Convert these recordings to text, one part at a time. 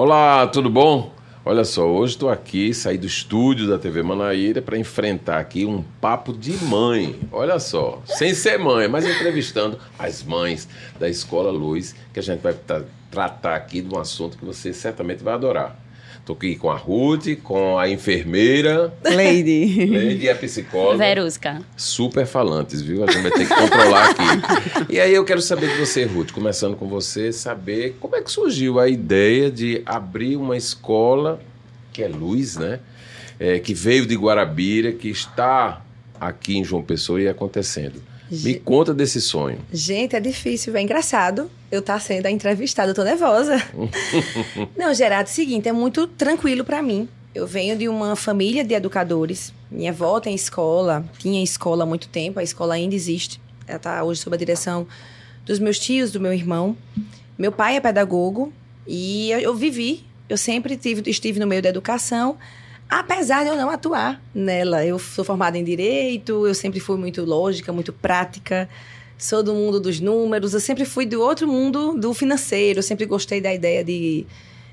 Olá, tudo bom? Olha só, hoje estou aqui, saí do estúdio da TV Manaíra para enfrentar aqui um papo de mãe. Olha só, sem ser mãe, mas entrevistando as mães da Escola Luz, que a gente vai tra tratar aqui de um assunto que você certamente vai adorar. Estou aqui com a Ruth, com a enfermeira. Lady. Lady e a psicóloga. Verusca. Super falantes, viu? A gente vai ter que controlar aqui. E aí eu quero saber de você, Ruth, começando com você, saber como é que surgiu a ideia de abrir uma escola, que é Luz, né? É, que veio de Guarabira, que está aqui em João Pessoa e acontecendo. Me conta desse sonho. Gente, é difícil, é engraçado eu tá sendo a entrevistada, eu tô nervosa. Não, Gerardo, é o seguinte, é muito tranquilo para mim. Eu venho de uma família de educadores. Minha avó tem escola, tinha escola há muito tempo, a escola ainda existe. Ela está hoje sob a direção dos meus tios, do meu irmão. Meu pai é pedagogo e eu, eu vivi, eu sempre tive, estive no meio da educação, apesar de eu não atuar nela. Eu sou formada em direito, eu sempre fui muito lógica, muito prática. Sou do mundo dos números, eu sempre fui do outro mundo do financeiro, eu sempre gostei da ideia de,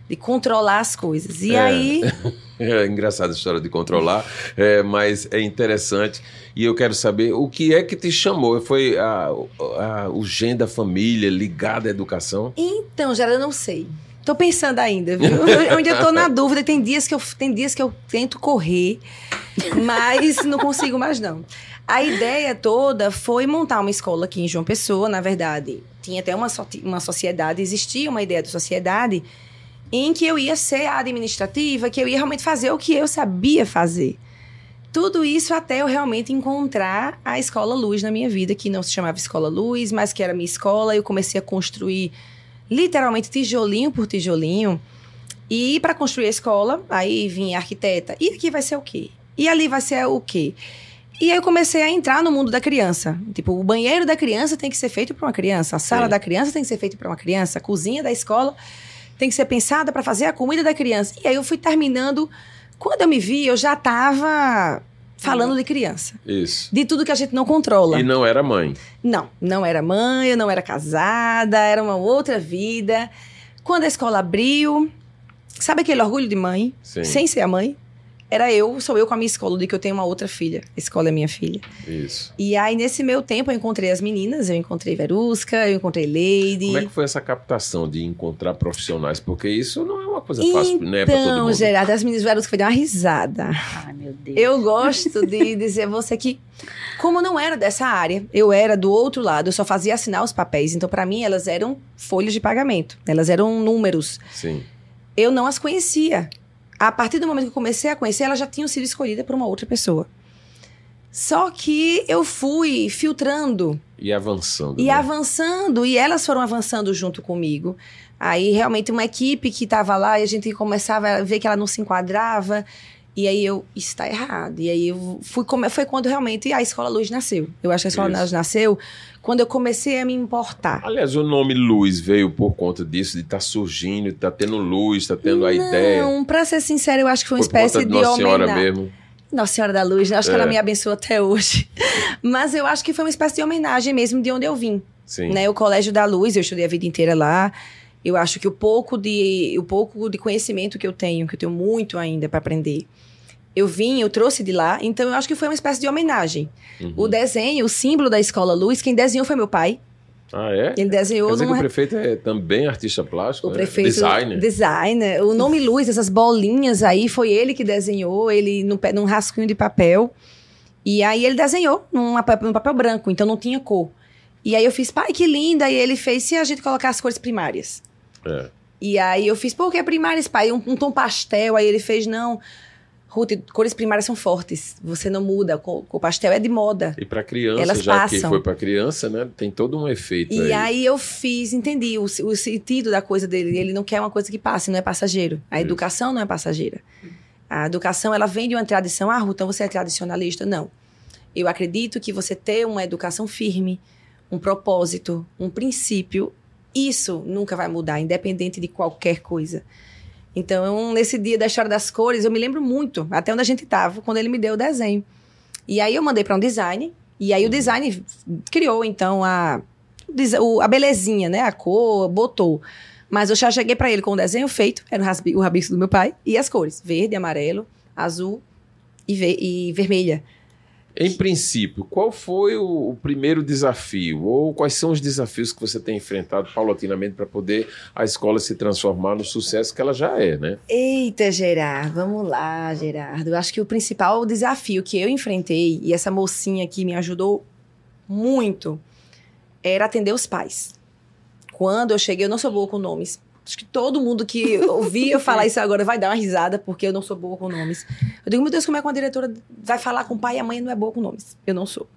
de controlar as coisas. E é. aí. É engraçada a história de controlar, é, mas é interessante. E eu quero saber o que é que te chamou? Foi a, a, o gen da família ligado à educação? Então, já eu não sei. Tô pensando ainda, viu? Eu ainda tô na dúvida. Tem dias que eu, tem dias que eu tento correr, mas não consigo mais, não. A ideia toda foi montar uma escola aqui em João Pessoa, na verdade. Tinha até uma, uma sociedade, existia uma ideia de sociedade em que eu ia ser a administrativa, que eu ia realmente fazer o que eu sabia fazer. Tudo isso até eu realmente encontrar a Escola Luz na minha vida, que não se chamava Escola Luz, mas que era minha escola. Eu comecei a construir literalmente tijolinho por tijolinho. E para construir a escola, aí vinha arquiteta. E aqui vai ser o quê? E ali vai ser o quê? E aí eu comecei a entrar no mundo da criança. Tipo, o banheiro da criança tem que ser feito para uma criança, a sala Sim. da criança tem que ser feita para uma criança, a cozinha da escola tem que ser pensada para fazer a comida da criança. E aí eu fui terminando. Quando eu me vi, eu já estava falando de criança. Isso. De tudo que a gente não controla. E não era mãe. Não, não era mãe, eu não era casada, era uma outra vida. Quando a escola abriu, sabe aquele orgulho de mãe? Sim. Sem ser a mãe? Era eu, sou eu com a minha escola, de que eu tenho uma outra filha. A escola é minha filha. Isso. E aí, nesse meu tempo, eu encontrei as meninas, eu encontrei Verusca, eu encontrei Lady. Como é que foi essa captação de encontrar profissionais? Porque isso não é uma coisa fácil, então, né, pra todo mundo. Gerardo, as meninas Verusca foi dar uma risada. Ai, meu Deus. Eu gosto de dizer a você que, como não era dessa área, eu era do outro lado, eu só fazia assinar os papéis. Então, para mim, elas eram folhas de pagamento. Elas eram números. Sim. Eu não as conhecia a partir do momento que eu comecei a conhecer, elas já tinham sido escolhidas por uma outra pessoa. Só que eu fui filtrando. E avançando. E né? avançando, e elas foram avançando junto comigo. Aí, realmente, uma equipe que estava lá, e a gente começava a ver que ela não se enquadrava. E aí eu, isso está errado. E aí eu fui, foi quando realmente a Escola Luz nasceu. Eu acho que a Escola isso. Luz nasceu quando eu comecei a me importar. Aliás, o nome Luz veio por conta disso, de estar tá surgindo, de estar tá tendo luz, estar tá tendo Não, a ideia. Não, pra ser sincero, eu acho que foi uma por espécie de, de Nossa homenagem. Senhora mesmo. Nossa Senhora da Luz, né? acho é. que ela me abençoou até hoje. Mas eu acho que foi uma espécie de homenagem mesmo de onde eu vim. Sim. Né? O Colégio da Luz, eu estudei a vida inteira lá. Eu acho que o pouco de, o pouco de conhecimento que eu tenho, que eu tenho muito ainda para aprender, eu vim, eu trouxe de lá, então eu acho que foi uma espécie de homenagem. Uhum. O desenho, o símbolo da Escola Luz, quem desenhou foi meu pai. Ah, é? Ele desenhou. Quer numa... que o prefeito é também artista plástico? O né? prefeito. Designer. Designer. O nome Luz, essas bolinhas aí, foi ele que desenhou, ele num, num rascunho de papel. E aí ele desenhou num papel, num papel branco, então não tinha cor. E aí eu fiz, pai, que linda. E ele fez, se a gente colocar as cores primárias. É. E aí eu fiz, pô, o que é primárias, pai? Um, um tom pastel. Aí ele fez, não. Ruth, cores primárias são fortes. Você não muda. O pastel é de moda. E para criança, Elas já passam. que foi para criança, né? Tem todo um efeito. E aí. aí eu fiz, entendi o, o, sentido da coisa dele. Ele não quer uma coisa que passe, não é passageiro. A Isso. educação não é passageira. A educação, ela vem de uma tradição. Ah, Ruth, então você é tradicionalista? Não. Eu acredito que você ter uma educação firme, um propósito, um princípio, isso nunca vai mudar, independente de qualquer coisa. Então, nesse dia da história das cores, eu me lembro muito, até onde a gente estava, quando ele me deu o desenho. E aí eu mandei para um design, e aí o design criou, então, a, a belezinha, né? A cor, botou. Mas eu já cheguei pra ele com o desenho feito, era o rabisco do meu pai, e as cores: verde, amarelo, azul e, ve- e vermelha. Em princípio, qual foi o, o primeiro desafio? Ou quais são os desafios que você tem enfrentado paulatinamente para poder a escola se transformar no sucesso que ela já é, né? Eita, Gerardo, vamos lá, Gerardo. Eu acho que o principal desafio que eu enfrentei, e essa mocinha aqui me ajudou muito, era atender os pais. Quando eu cheguei, eu não sou boa com nomes. Acho que todo mundo que ouvia falar isso agora vai dar uma risada, porque eu não sou boa com nomes. Eu digo, meu Deus, como é que uma diretora vai falar com o pai e a mãe não é boa com nomes? Eu não sou.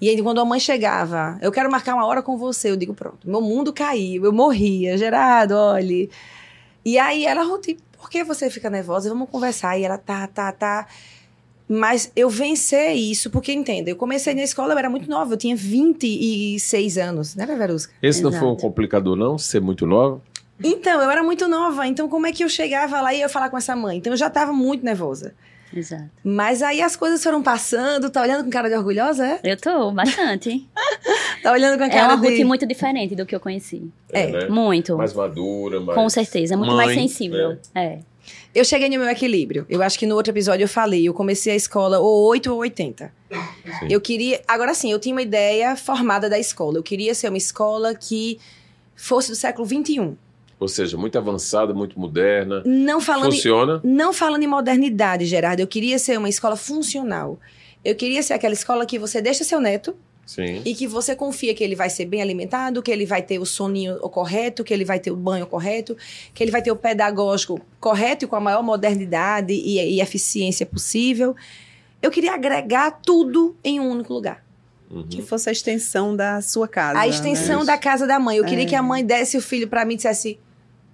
E aí, quando a mãe chegava, eu quero marcar uma hora com você, eu digo, pronto, meu mundo caiu, eu morria. Gerardo, olhe. E aí ela, Ruth, por que você fica nervosa? Vamos conversar. E ela, tá, tá, tá. Mas eu vencer isso, porque entenda, eu comecei na escola, eu era muito nova, eu tinha 26 anos, né, Verusca? Esse não foi um complicador, não? Ser muito nova? Então, eu era muito nova, então como é que eu chegava lá e ia falar com essa mãe? Então eu já estava muito nervosa. Exato. Mas aí as coisas foram passando, tá olhando com cara de orgulhosa, é? Eu tô, bastante. Tá olhando com a é cara uma de... Ruth muito diferente do que eu conheci. É, né? Muito. Mais madura, mais... Com certeza. É muito mais mãe, sensível. É. Eu cheguei no meu equilíbrio. Eu acho que no outro episódio eu falei, eu comecei a escola ou 8 ou 80. Sim. Eu queria. Agora sim, eu tinha uma ideia formada da escola. Eu queria ser uma escola que fosse do século XXI. Ou seja, muito avançada, muito moderna. Não falando, em, Funciona. não falando em modernidade, Gerardo. Eu queria ser uma escola funcional. Eu queria ser aquela escola que você deixa seu neto Sim. e que você confia que ele vai ser bem alimentado, que ele vai ter o soninho correto, que ele vai ter o banho correto, que ele vai ter o pedagógico correto e com a maior modernidade e, e eficiência possível. Eu queria agregar tudo em um único lugar. Uhum. Que fosse a extensão da sua casa. A extensão né? da casa da mãe. Eu queria É. que a mãe desse o filho pra mim e dissesse: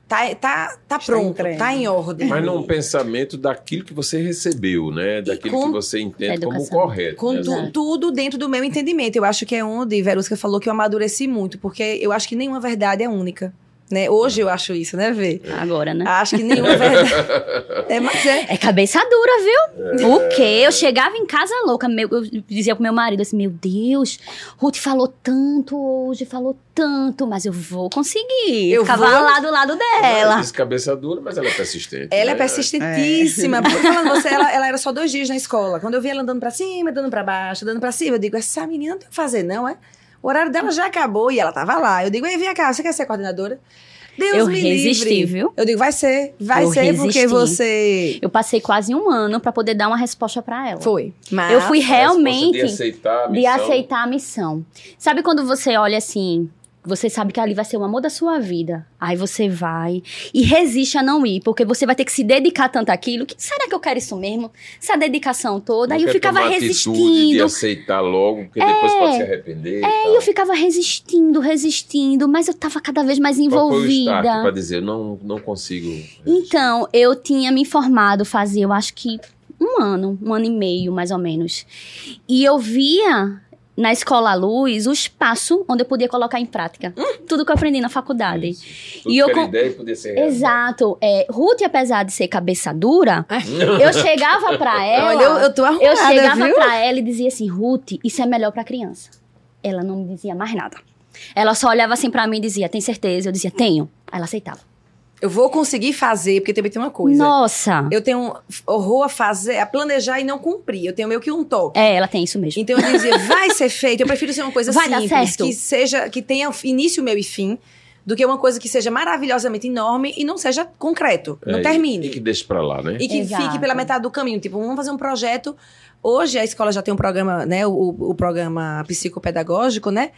tá, tá, tá Está pronto, entregue. tá em ordem. Mas num pensamento daquilo que você recebeu, né? Daquilo com- que você entende como correto. Com né? tu- tudo dentro do meu entendimento. Eu acho que é onde Verusca falou que eu amadureci muito, porque eu acho que nenhuma verdade é única. Né? Hoje eu acho isso, né, Vê? Agora, né? Acho que nenhuma verdade. é, mas é. É cabeça dura, viu? O quê? Eu chegava em casa louca. Meu, eu dizia pro meu marido assim: Meu Deus, Ruth falou tanto hoje, falou tanto, mas eu vou conseguir. Eu Ficava vou- lá do lado Ela dela. diz cabeça dura, mas ela é persistente. Ela é né? persistentíssima. Porque falando você, ela, ela era só dois dias na escola. Quando eu via ela andando pra cima, andando pra baixo, andando pra cima, eu digo, essa menina não tem o que fazer, não, é? O horário dela já acabou e ela tava lá. Eu digo, ei, vem cá, você quer ser coordenadora? Deus Eu me resisti, livre. viu? Eu digo, vai ser, vai Eu ser porque resisti. você Eu passei quase um ano pra poder dar uma resposta pra ela. foi. Mas Eu fui realmente De aceitar a de missão. aceitar a missão. Sabe quando você olha assim, você sabe que ali vai ser o amor da sua vida. Aí você vai e resiste a não ir, porque você vai ter que se dedicar tanto àquilo. Que, será que eu quero isso mesmo? Essa dedicação toda. Não Aí eu ficava atitude De resistindo. aceitar logo, porque depois pode se arrepender. Aí eu ficava resistindo, resistindo, mas eu tava cada vez mais Qual foi o start envolvida. para dizer, não, não consigo. Então, eu tinha me informado fazia, eu acho que um ano, um ano e meio, mais ou menos. E eu via na Escola Luz o espaço onde eu podia colocar em prática tudo que eu aprendi na faculdade. Tudo E eu com- ideia podia ser. Exato. É, Ruth, apesar de ser cabeça dura, eu chegava pra ela. Olha, eu, eu tô arrumada, eu chegava viu? pra ela e dizia assim: Ruth, isso é melhor pra criança. Ela não me dizia mais nada. Ela só olhava assim pra mim e dizia: Tem certeza? Eu dizia: Tenho. Ela aceitava. Eu vou conseguir fazer, porque também tem uma coisa. Nossa! Eu tenho horror a fazer, a planejar e não cumprir. Eu tenho meio que um toque. É, ela tem isso mesmo. Então eu dizia, vai ser feito. Eu prefiro ser uma coisa Vai dar simples, certo. que seja, que tenha início, meio e fim, do que uma coisa que seja maravilhosamente enorme e não seja concreto, não É, e- termine. E que deixe pra lá, né? E que Exato. fique pela metade do caminho. Tipo, vamos fazer um projeto. Hoje a escola já tem um programa, né? O, o programa psicopedagógico, né?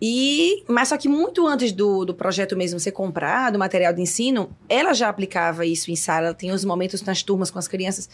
E, mas só que muito antes do, do projeto mesmo ser comprado, material de ensino, ela já aplicava isso em sala, ela tem os momentos nas turmas com as crianças.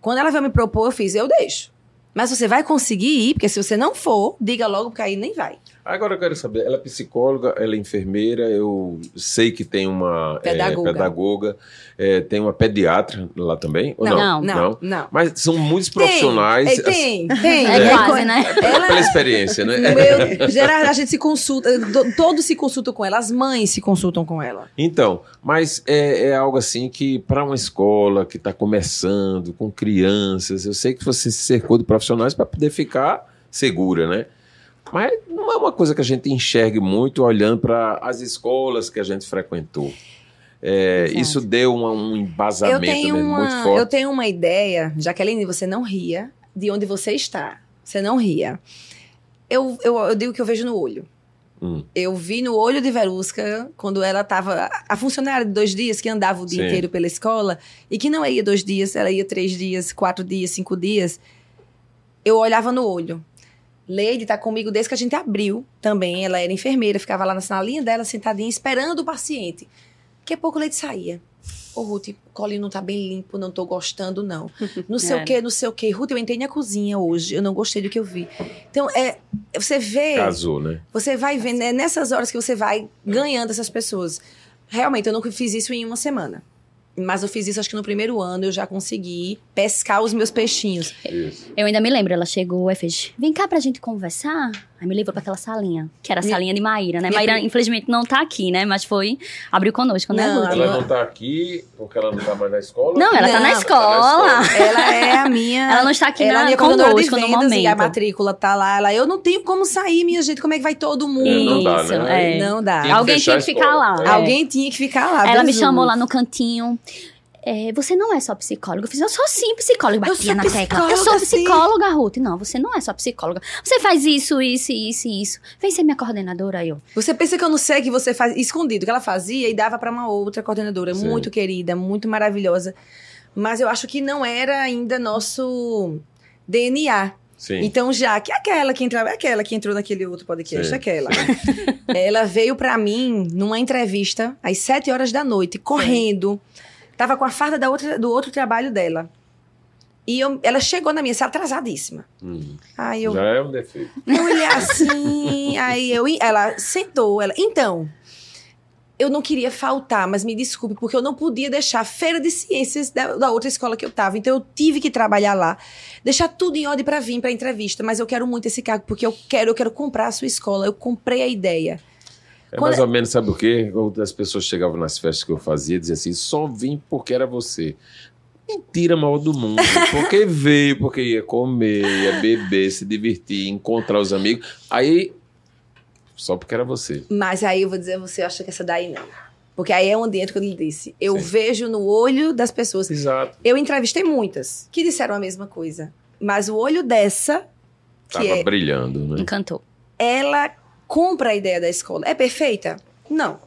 Quando ela veio me propor, eu fiz, eu deixo. Mas você vai conseguir ir, porque se você não for, diga logo, porque aí nem vai. Agora eu quero saber, ela é psicóloga, ela é enfermeira, eu sei que tem uma é, Pedagoga. pedagoga, é, tem uma pediatra lá também? Ou Não. não, não. Mas são muitos profissionais, Tem, tem, tem. É É quase, né? Ela, pela experiência, né? Meu, Gerardo, a gente se consulta, do- todos se consultam com ela, as mães se consultam com ela. Então, mas é, é algo assim que para uma escola que está começando, com crianças, eu sei que você se cercou de profissionais para poder ficar segura, né? Mas não é uma coisa que a gente enxergue muito olhando para as escolas que a gente frequentou. É, isso deu uma- um embasamento mesmo muito uma, forte. eu tenho uma ideia, Jaqueline, você não ria de onde você está. Você não ria. Eu, eu, eu digo que eu vejo no olho. Hum. Eu vi no olho de Verusca, quando ela estava. A funcionária de dois dias que andava o dia Sim. inteiro pela escola, e que não ia dois dias, ela ia três dias, quatro dias, cinco dias. Eu olhava no olho. Leide tá comigo desde que a gente abriu também. Ela era enfermeira, ficava lá na salinha dela, sentadinha, esperando o paciente. Daqui a pouco o Leide saía. Ô, Ruth, o colinho não tá bem limpo, não tô gostando, não. Não sei É. o quê, não sei o quê. Ruth, eu entrei na cozinha hoje, eu não gostei do que eu vi. Então, é, você vê. Casou, né? Você vai vendo, é nessas horas que você vai ganhando essas pessoas. Realmente, eu não fiz isso em uma semana. Mas eu fiz isso, acho que no primeiro ano eu já consegui pescar os meus peixinhos. Isso. Eu ainda me lembro, ela chegou e fez: Vem cá pra gente conversar. Aí me levou pra aquela salinha, que era a salinha de Maíra, né? Maíra, infelizmente, não tá aqui, né? Mas foi. Abriu conosco, né, Não? Ela não tá aqui porque ela não tá mais na escola? Não, ela tá na Não, escola. Ela é a minha. Ela não está aqui ela é na, minha de conosco no e a momento. matrícula tá lá. Ela, eu não tenho como sair, minha gente. Como é que vai todo mundo? É, não dá, Isso, né? é. Não dá. Tinha Alguém tinha que ficar lá. É. É. Alguém tinha que ficar lá. Ela me chamou lá no cantinho. É, você não é só psicóloga. Eu fiz, eu sou sim psicóloga. Eu Batia sou na tecla. Eu psicóloga, sou sim. psicóloga, Ruth. Não, você não é só psicóloga. Você faz isso, isso, isso e isso. Vem ser minha coordenadora aí, eu. Você pensa que eu não sei que você faz escondido, que ela fazia e dava pra uma outra coordenadora Sim. muito querida, muito maravilhosa. Mas eu acho que não era ainda nosso DNA. Sim. Então, já que aquela que entrava, aquela que entrou naquele outro podcast, Sim. aquela. ela veio pra mim numa entrevista às sete horas da noite, correndo. Tava com a farda da outra, do outro trabalho dela. E eu- ela chegou na minha sala atrasadíssima. Hum. Aí eu, Já é um defeito. eu olhei assim, aí eu, ela sentou, ela, então, eu não queria faltar, mas me desculpe, porque eu não podia deixar a feira de ciências da, da outra escola que eu tava, então eu tive que trabalhar lá, deixar tudo em ordem pra vir pra entrevista, mas eu quero muito esse cargo, porque eu quero, eu quero comprar a sua escola, eu comprei a ideia. É mais ou menos, sabe o quê? Quando as pessoas chegavam nas festas que eu fazia, diziam assim, só vim porque era você. Mentira maior do mundo. Porque veio, porque ia comer, ia beber, se divertir, encontrar os amigos. Aí, só porque era você. Mas aí eu vou dizer, você acha que essa daí não. Porque aí é onde entra o que eu lhe disse. Eu Sim. vejo no olho das pessoas. Exato. Eu entrevistei muitas que disseram a mesma coisa. Mas o olho dessa, que Tava é brilhando, né? Encantou. ela compra a ideia da escola. É perfeita? Não.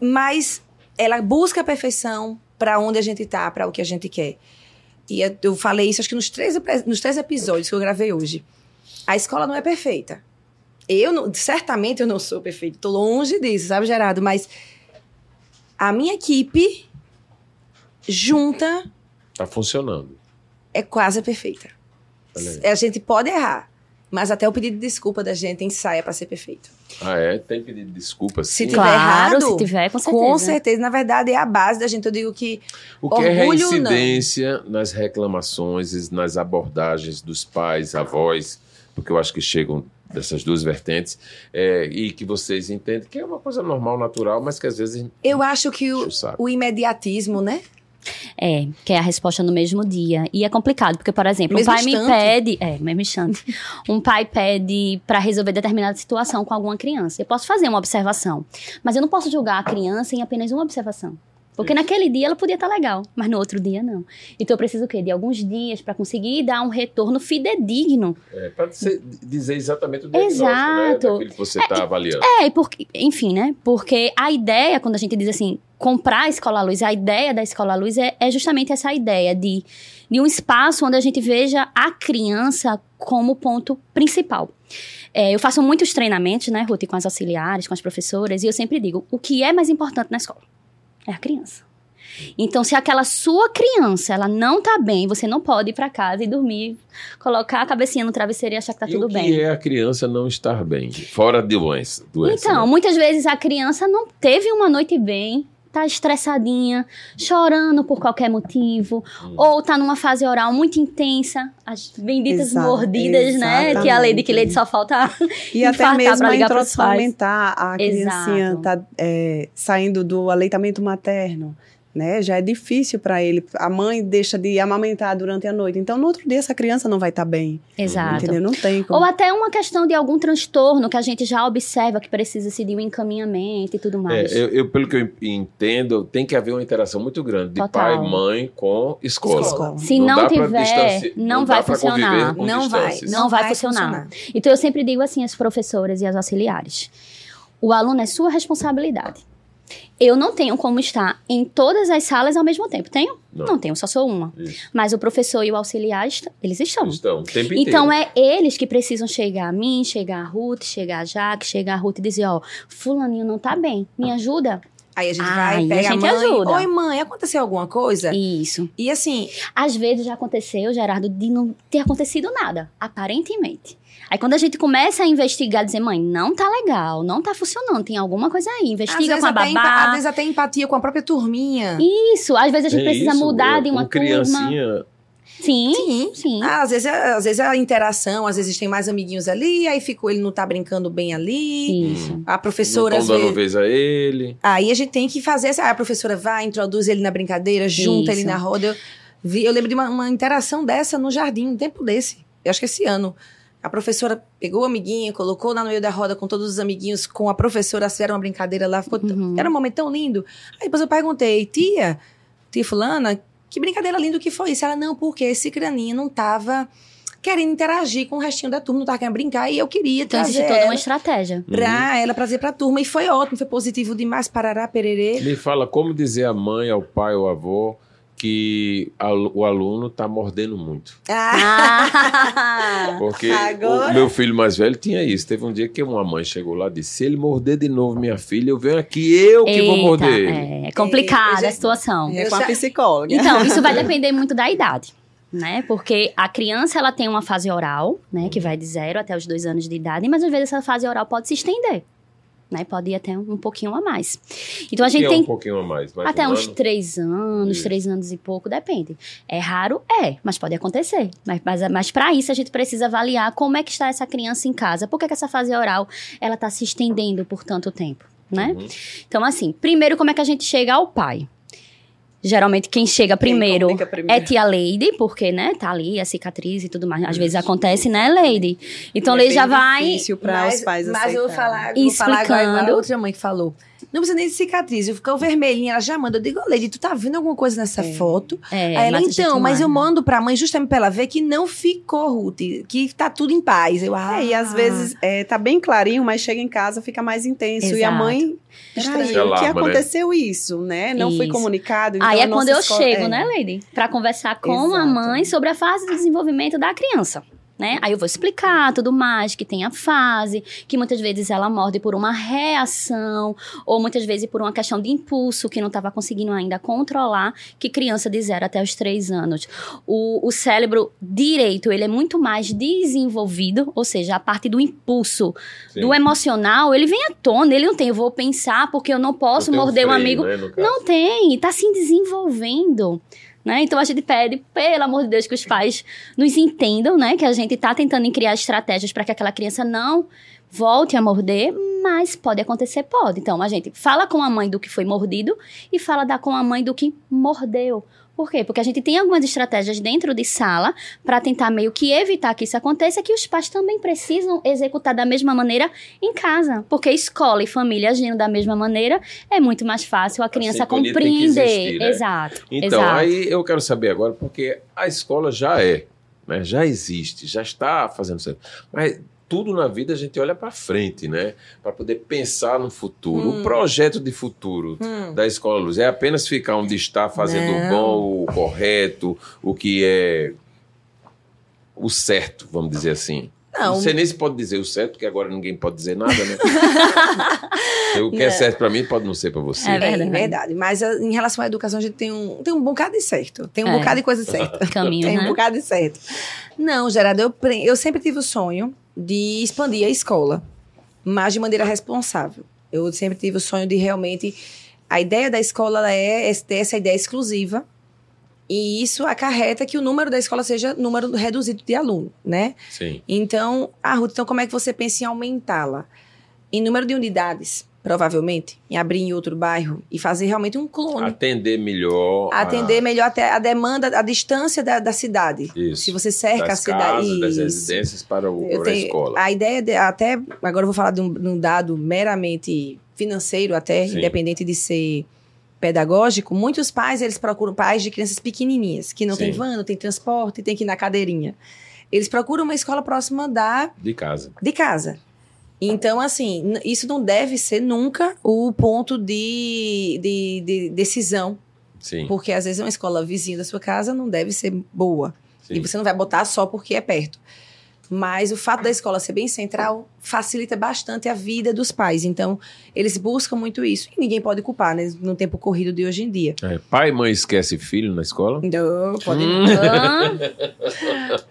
Mas ela busca a perfeição para onde a gente tá, para o que a gente quer. E eu- falei isso acho que nos três, nos três episódios que eu gravei hoje. A escola não é perfeita. Eu não- certamente eu não sou perfeita. Tô longe disso, sabe, Gerardo? Mas a minha equipe junta Tá funcionando. é quase perfeita. A gente pode errar, mas até o pedido de desculpa da gente ensaia para ser perfeito. Ah, é? Tem pedido desculpa, Se sim? tiver Claro, errado, se tiver, com certeza. Com certeza. Na verdade, é a base da gente. Eu digo que O que é Orgulho, não. reincidência nas reclamações, e nas abordagens dos pais, avós, porque eu acho que chegam dessas duas vertentes, é, e que vocês entendem que é uma coisa normal, natural, mas que às vezes eu acho que o, o imediatismo, né? É, que é a resposta no mesmo dia. E é complicado, porque, por exemplo, Mesmo um pai me instante. pede. É, mesmo instante. um pai pede pra resolver determinada situação com alguma criança. Eu posso fazer uma observação, mas eu não posso julgar a criança em apenas uma observação. Porque Isso. naquele dia ela podia estar legal, mas no outro dia não. Então eu preciso o quê? De alguns dias pra conseguir dar um retorno fidedigno. É, para dizer exatamente o diagnóstico, né, Exato. daquilo que você está avaliando. É, e porque, enfim, né? Porque a ideia, quando a gente diz assim, comprar a Escola Luz, a ideia da Escola Luz é, é justamente essa ideia de, de um espaço onde a gente veja a criança como ponto principal. É, eu faço muitos treinamentos, né, Ruth, com as auxiliares, com as professoras, e eu sempre digo: o que é mais importante na escola? É a criança. Então, se aquela sua criança, ela não tá bem, você não pode ir pra casa e dormir, colocar a cabecinha no travesseiro e achar que tá e tudo o que bem. é a criança não estar bem? Fora de doença. doença Então, né? muitas vezes a criança não teve uma noite bem, tá estressadinha, chorando por qualquer motivo, Hum. ou tá numa fase oral muito intensa, as benditas Exa- mordidas, né? Que a Lady que Lady só falta. E até mesmo a introdução alimentar, a criancinha tá é, saindo do aleitamento materno. Né? Já é difícil para ele. A mãe deixa de amamentar durante a noite. Então, no outro dia, essa criança não vai estar bem. Exato. Entendeu? Não tem como. Ou até uma questão de algum transtorno que a gente já observa que precisa-se de um encaminhamento e tudo mais. É, eu, eu, pelo que eu entendo, tem que haver uma interação muito grande de Total. pai, mãe com escola. Escola. Se Não não, tiver, não, não vai funcionar. Não vai. Não vai funcionar. Então eu sempre digo assim às professoras e às auxiliares: o aluno é sua responsabilidade. Eu não tenho como estar em todas as salas ao mesmo tempo. Tenho? Não. tenho, só sou uma. Isso. Mas o professor e o auxiliar, est- eles estão. Estão, o tempo inteiro. Então é eles que precisam chegar a mim, chegar a Ruth, chegar a Jaque, chegar a Ruth e dizer, ó, fulaninho não tá bem, me ajuda. Aí a gente Aí vai, a pega a, gente mãe. ajuda. Oi, mãe, aconteceu alguma coisa? Isso. E assim, Às vezes já aconteceu, Gerardo, de não ter acontecido nada, aparentemente. Aí quando a gente começa a investigar, dizer, mãe, não tá legal, não tá funcionando, tem alguma coisa aí, às investiga vezes, com a até empa- babá. às vezes até empatia com a própria turminha. Isso, às vezes a gente É precisa isso, mudar é, de uma com turma. criancinha, Sim, Sim. sim. Ah, às, vezes, é- às vezes é a interação, às vezes tem mais amiguinhos ali, aí ficou, ele não tá brincando bem ali. Isso. A não professora, às estão dando vezes. vez a ele. Aí a gente tem que fazer essa. A professora vai, introduz ele na brincadeira, junta Isso. ele na roda. Eu, vi, eu lembro de uma, uma interação dessa no jardim, um tempo desse. Eu acho que esse ano. A professora pegou o amiguinho, colocou lá no meio da roda com todos os amiguinhos, com a professora, fizeram uma brincadeira lá. Ficou, Uhum. Era um momento tão lindo. Aí depois eu perguntei, tia, tia Fulana, que brincadeira linda que foi isso? Ela, não, porque esse crianinho não tava querendo interagir com o restinho da turma, não tava querendo brincar, e eu queria Então trazer toda ela uma estratégia. pra ela trazer pra turma. E foi ótimo, foi positivo demais, parará, pererê. Me fala como dizer à mãe, ao pai ou avô que o aluno tá mordendo muito. Ah, Porque Agora- o meu filho mais velho tinha isso. Teve um dia que uma mãe chegou lá e disse: se ele morder de novo minha filha, eu venho aqui, eu que vou eita, morder ele. é complicada É, a situação. É com a já- psicóloga. Então, isso vai depender muito da idade, né? Porque a criança, ela tem uma fase oral, né? Que vai de zero até os dois anos de idade, mas às vezes essa fase oral pode se estender, né? Pode ir até um pouquinho a mais. Então, a gente é tem um pouquinho a mais. mais até um uns ano. três anos, Isso. três anos e pouco, depende. É raro? É, mas pode acontecer. Mas, mas, mas para isso, a gente precisa avaliar como é que está essa criança em casa. Por que, que essa fase oral, ela está se estendendo por tanto tempo, né? Uhum. Então, assim, primeiro, como é que a gente chega ao pai? Geralmente, quem chega primeiro comunica primeiro. é tia Lady, porque, né, tá ali a cicatriz e tudo mais. Às vezes Isso. acontece, né, Lady? Então, É Lady já vai difícil para os pais mas eu vou falar, vou falar agora Explicando. a outra mãe que falou. Não precisa nem de cicatriz, ficou vermelhinha, ela já manda. Eu digo, Lady, tu tá vendo alguma coisa nessa É. foto? É, Aí ela, a então, mas eu mando pra mãe justamente pra ela ver que não ficou, Ruth, que tá tudo em paz. Eu, ah, É, e às vezes é, tá bem clarinho, mas chega em casa fica mais intenso. E a Exato. mãe alarma, que né? aconteceu isso, né? Não foi Isso. comunicado. Então Aí é a quando eu escola- chego, é. né, Lady? Pra conversar com a Exato. mãe sobre a fase do desenvolvimento da criança. Né? Aí eu vou explicar tudo mais, que tem a fase, que muitas vezes ela morde por uma reação, ou muitas vezes por uma questão de impulso que não estava conseguindo ainda controlar, que criança de zero até os três anos. O, o cérebro direito, ele é muito mais desenvolvido, ou seja, a parte do impulso, Sim. do emocional, ele vem à tona, ele não tem, eu vou pensar porque eu não posso Não morder um freio, amigo. né. Não tem, tá se desenvolvendo. Né? Então a gente pede, pelo amor de Deus, que os pais nos entendam, né? Que a gente tá tentando criar estratégias para que aquela criança não volte a morder, mas pode acontecer, pode. Então a gente fala com a mãe do que foi mordido e fala da, com a mãe do que mordeu. Por quê? Porque a gente tem algumas estratégias dentro de sala para tentar meio que evitar que isso aconteça, que os pais também precisam executar da mesma maneira em casa. Porque escola e família agindo da mesma maneira é muito mais fácil a criança sintonia tem que compreender. existir, né? Exato. Então, exato. aí eu quero saber agora, porque a escola já é, né? já existe, já está fazendo certo. Mas tudo na vida a gente olha para frente, né? Para poder pensar no futuro. Hum. O projeto de futuro Hum. Da Escola Luz é apenas ficar onde está, fazendo o Não. bom, o correto, o que é o certo, vamos dizer assim. Não, Não, sei nem se pode dizer o certo, porque agora ninguém pode dizer nada, né? o que é certo para mim pode não ser para você. É é verdade. verdade. Mas a- em relação à educação, a gente tem um, tem um bocado de certo. Tem um É. bocado de coisa certa. Caminho, Tem um né? bocado de certo. Não, Gerardo, eu, eu sempre tive o sonho de expandir a escola, mas de maneira responsável. Eu sempre tive o sonho de realmente. A ideia da escola é essa ideia exclusiva. E isso acarreta que o número da escola seja número reduzido de aluno, né? Sim. Então, ah, Ruth, então como é que você pensa em aumentá-la? em número de unidades, provavelmente, em abrir em outro bairro e fazer realmente um clone. Atender melhor. a- Atender melhor até a demanda, a distância da, da cidade. Isso. Se você cerca a das cidade. casas, das residências para, o, para a tenho- escola. A ideia, de, até agora eu vou falar de um, de um dado meramente financeiro, até Sim. independente de ser pedagógico. Muitos pais eles procuram pais de crianças pequenininhas que não Sim. tem van, não tem transporte, tem que ir na cadeirinha. Eles procuram uma escola próxima da De casa. de casa. Então, assim, isso não deve ser nunca o ponto de, de, de decisão, Sim. porque às vezes uma escola vizinha da sua casa não deve ser boa. sim. E você não vai botar só porque é perto. Mas o fato da escola ser bem central facilita bastante a vida dos pais. Então, eles buscam muito isso. E ninguém pode culpar, né? No tempo corrido de hoje em dia. É, pai e mãe esquece filho na escola? Não, pode Hum. Hã?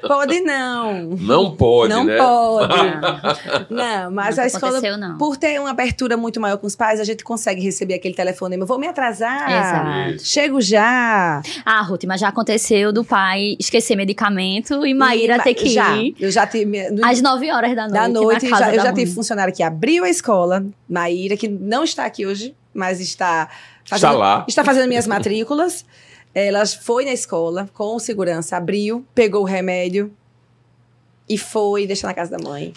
Pode não. Não pode, não né? pode. Não, Não, mas não a escola, aconteceu, não. por ter uma abertura muito maior com os pais, a gente consegue receber aquele telefonema. Eu vou me atrasar. Exato. Chego já. Ah, Ruth, mas já aconteceu do pai esquecer medicamento e Maíra E- ter que já, ir Eu já tive. às 9 horas da noite. da noite, na casa já, eu já tive funcionário que abriu a escola, Maíra, que não está aqui hoje, mas está Está lá. está fazendo minhas matrículas. Ela foi na escola com segurança, abriu, pegou o remédio e foi deixar na casa da mãe.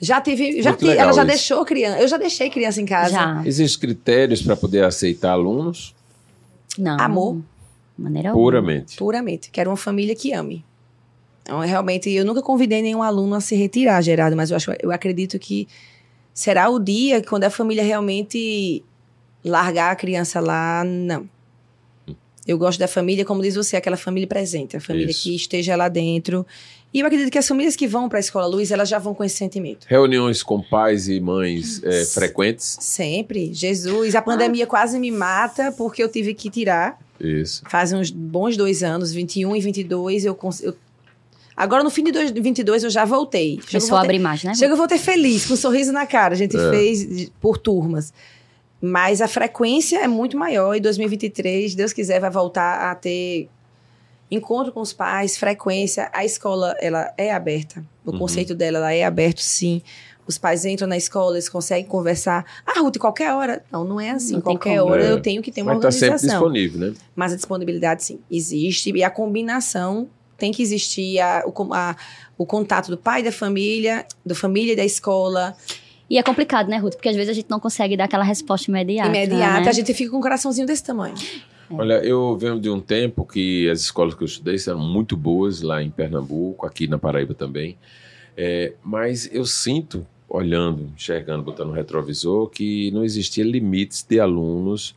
Já tive, já tive, ela já isso. deixou criança. Eu já deixei criança em casa. Já. Existem critérios para poder aceitar alunos? Não. Amor. Maneira alguma. Puramente. Puramente. Quero uma família que ame. Então, realmente, eu nunca convidei nenhum aluno a se retirar, Gerardo, mas eu, acho, eu acredito que será o dia quando a família realmente largar a criança lá, não. Eu gosto da família, como diz você, aquela família presente, a família Isso. que esteja lá dentro. E eu acredito que as famílias que vão para a Escola Luz, elas já vão com esse sentimento. Reuniões com pais e mães é, frequentes? Sempre. Jesus, a pandemia quase me mata porque eu tive que tirar. Isso. Faz uns bons dois anos, 21 e 22, eu, eu Agora, no fim de dois- 22, eu já voltei. Começou a abrir mais, né? chega, eu voltei feliz, com um sorriso na cara. A gente É. fez por turmas. Mas a frequência é muito maior. E 2023, Deus quiser, vai voltar a ter encontro com os pais, frequência. A escola, ela é aberta. O Uhum. conceito dela, ela é aberto, sim. Os pais entram na escola, eles conseguem conversar. Ah, Ruth, qualquer hora. Não, não é assim. Não qualquer hora É. eu tenho que ter uma Mas está sempre organização. disponível, né? Mas a disponibilidade, sim, existe. E a combinação tem que existir. A, o, a- o contato do pai da família, da família e da escola, E é complicado, né, Ruth? Porque às vezes a gente não consegue dar aquela resposta imediata. imediata. né? A gente fica com um coraçãozinho desse tamanho. Olha, eu venho de um tempo que as escolas que eu estudei eram muito boas lá em Pernambuco, aqui na Paraíba também. É, mas eu sinto, olhando, enxergando, botando no retrovisor, que não existia limites de alunos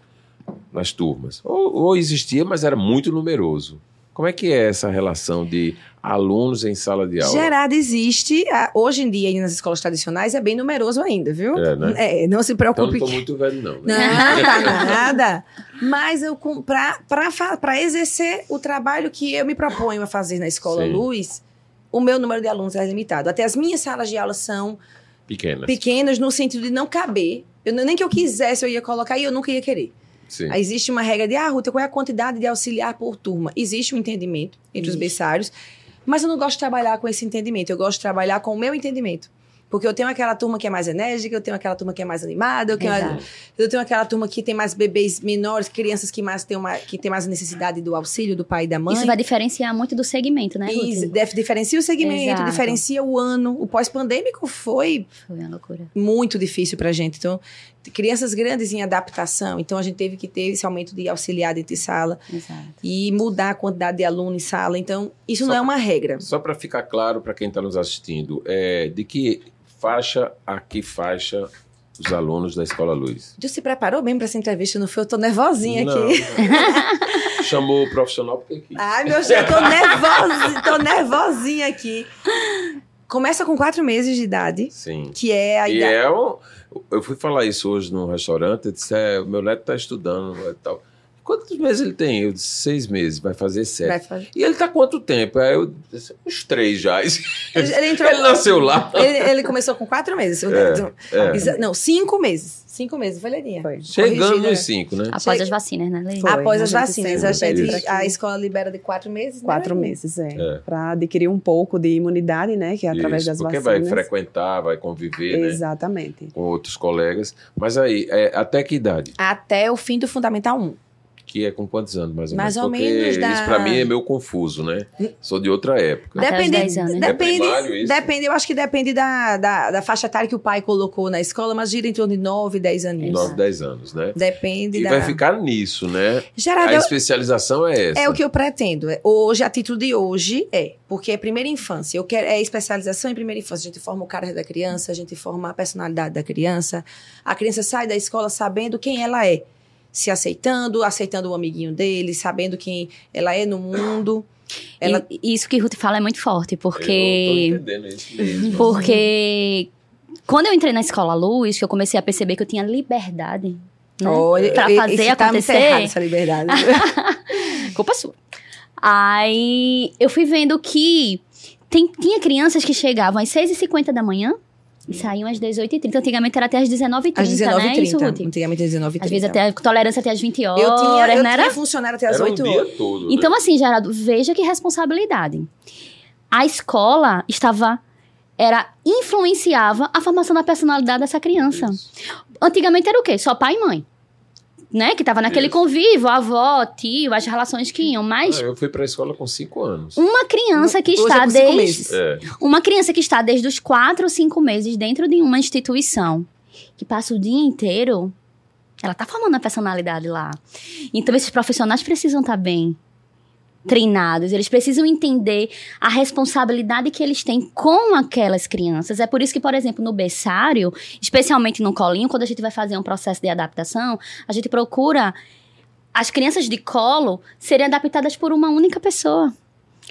nas turmas. Ou, ou existia, mas era muito numeroso. Como é que é essa relação de alunos em sala de aula? Gerado existe. hoje em dia, aí nas escolas tradicionais, é bem numeroso ainda, viu? É, né? É, não se Então eu preocupe. não estou muito velho, não. Né? tá nada. Mas eu para exercer o trabalho que eu me proponho a fazer na escola Sim. Luz, o meu número de alunos é limitado. Até as minhas salas de aula são Pequenas. pequenas no sentido de não caber. Eu, nem que eu quisesse, eu ia colocar e eu nunca ia querer. Sim. Existe uma regra de, ah, Ruta, qual é a quantidade de auxiliar por turma? Existe um entendimento entre os Isso. berçários, mas eu não gosto de trabalhar com esse entendimento. Eu gosto de trabalhar com o meu entendimento. Porque eu tenho aquela turma que é mais enérgica, eu tenho aquela turma que é mais animada, eu tenho, eu tenho aquela turma que tem mais bebês menores, crianças que, mais têm uma, que têm mais necessidade do auxílio do pai e da mãe. Isso vai diferenciar muito do segmento, né, def- diferencia o segmento, Exato. diferencia o ano. O pós-pandêmico foi Foi uma loucura. muito difícil pra gente. Então, crianças grandes em adaptação. Então, a gente teve que ter esse aumento de auxiliar dentro de sala Exato. e mudar a quantidade de aluno em sala. Então, isso Só não é uma regra. Só para ficar claro para quem está nos assistindo, é, de que faixa a que faixa os alunos da Escola Luz? Tu se preparou bem pra essa entrevista, não foi? Eu tô nervosinha Não, aqui. não. Chamou o profissional porque quis. Ai, meu Deus, eu tô nervosinha, tô nervosinha aqui. Começa com quatro meses de idade, Sim. que é a E idade. é um, eu fui falar isso hoje num restaurante, eu disse, é, meu neto está estudando e tal. Quantos meses ele tem? Eu disse, seis meses, vai fazer sete. Vai fazer. E ele tá quanto tempo? Aí eu disse, uns três já. Ele, Ele, ele entrou. nasceu lá. Ele, ele começou com quatro meses. é. Exa- Não, cinco meses. Cinco meses, foi Leninha. Foi. Chegando Corrigida. nos cinco, né? Após Chega- as vacinas, né, Lei? Foi. Após as vacinas, a, gente, a escola libera de quatro meses. né, Quatro Leninha? meses, é. É. Para adquirir um pouco de imunidade, né? Que é através Isso, das porque vacinas. vai frequentar, vai conviver, né? Exatamente. Com outros colegas. Mas aí, é, até que idade? Até o fim do Fundamental 1. Que é com quantos anos, mais ou Mais menos? ou Porque menos da- isso pra mim é meio confuso, né? Sou de outra época. Depende, 10 anos, né? depende, É primário isso? depende, eu acho que depende da, da, da faixa etária que o pai colocou na escola, mas gira em torno de 9, 10 aninhos. 9, 10 anos, né? Depende E da. vai ficar nisso, né? Geraldo, A especialização é essa. É o que eu pretendo. É, Hoje, a título de hoje, é. Porque é primeira infância. Eu quero, é especialização em primeira infância. A gente forma o caráter da criança, a gente forma a personalidade da criança. A criança sai da escola sabendo quem ela é. Se aceitando, aceitando o amiguinho dele, sabendo quem ela é no mundo. Ela, E isso que Ruth fala é muito forte, Eu tô porque. entendendo isso mesmo. Porque quando eu entrei na escola Luz, que eu comecei a perceber que eu tinha liberdade. Né? Olha, pra fazer esse tá muito acontecer. errado, essa liberdade. Culpa sua. Aí eu fui vendo que tem- tinha crianças que chegavam às 6h50 da manhã e saíam às 18h30. Antigamente era até às 19h30, Às né? Isso, 19h30. Ruth? Antigamente, às 19h30. Às vezes até a tolerância até às 20 horas, Eu tinha, eu né? tinha Era? funcionário até às Era um 8 dia horas. todo. né? Então, assim, Geraldo, veja que responsabilidade. A escola estava. Era, influenciava a formação da personalidade dessa criança. Isso. Antigamente era o quê? Só pai e mãe. Né? Que tava naquele Isso. convívio, avó, tio, as relações que iam. Mas Ah, eu fui pra escola com 5 anos. uma criança que Hoje está é cinco desde. É. Uma criança que está desde os 4 ou 5 meses dentro de uma instituição, que passa o dia inteiro, ela tá formando a personalidade lá. Então esses profissionais precisam estar bem treinados, eles precisam entender a responsabilidade que eles têm com aquelas crianças. É por isso que, por exemplo, no berçário, especialmente no colinho, quando a gente vai fazer um processo de adaptação, a gente procura as crianças de colo serem adaptadas por uma única pessoa.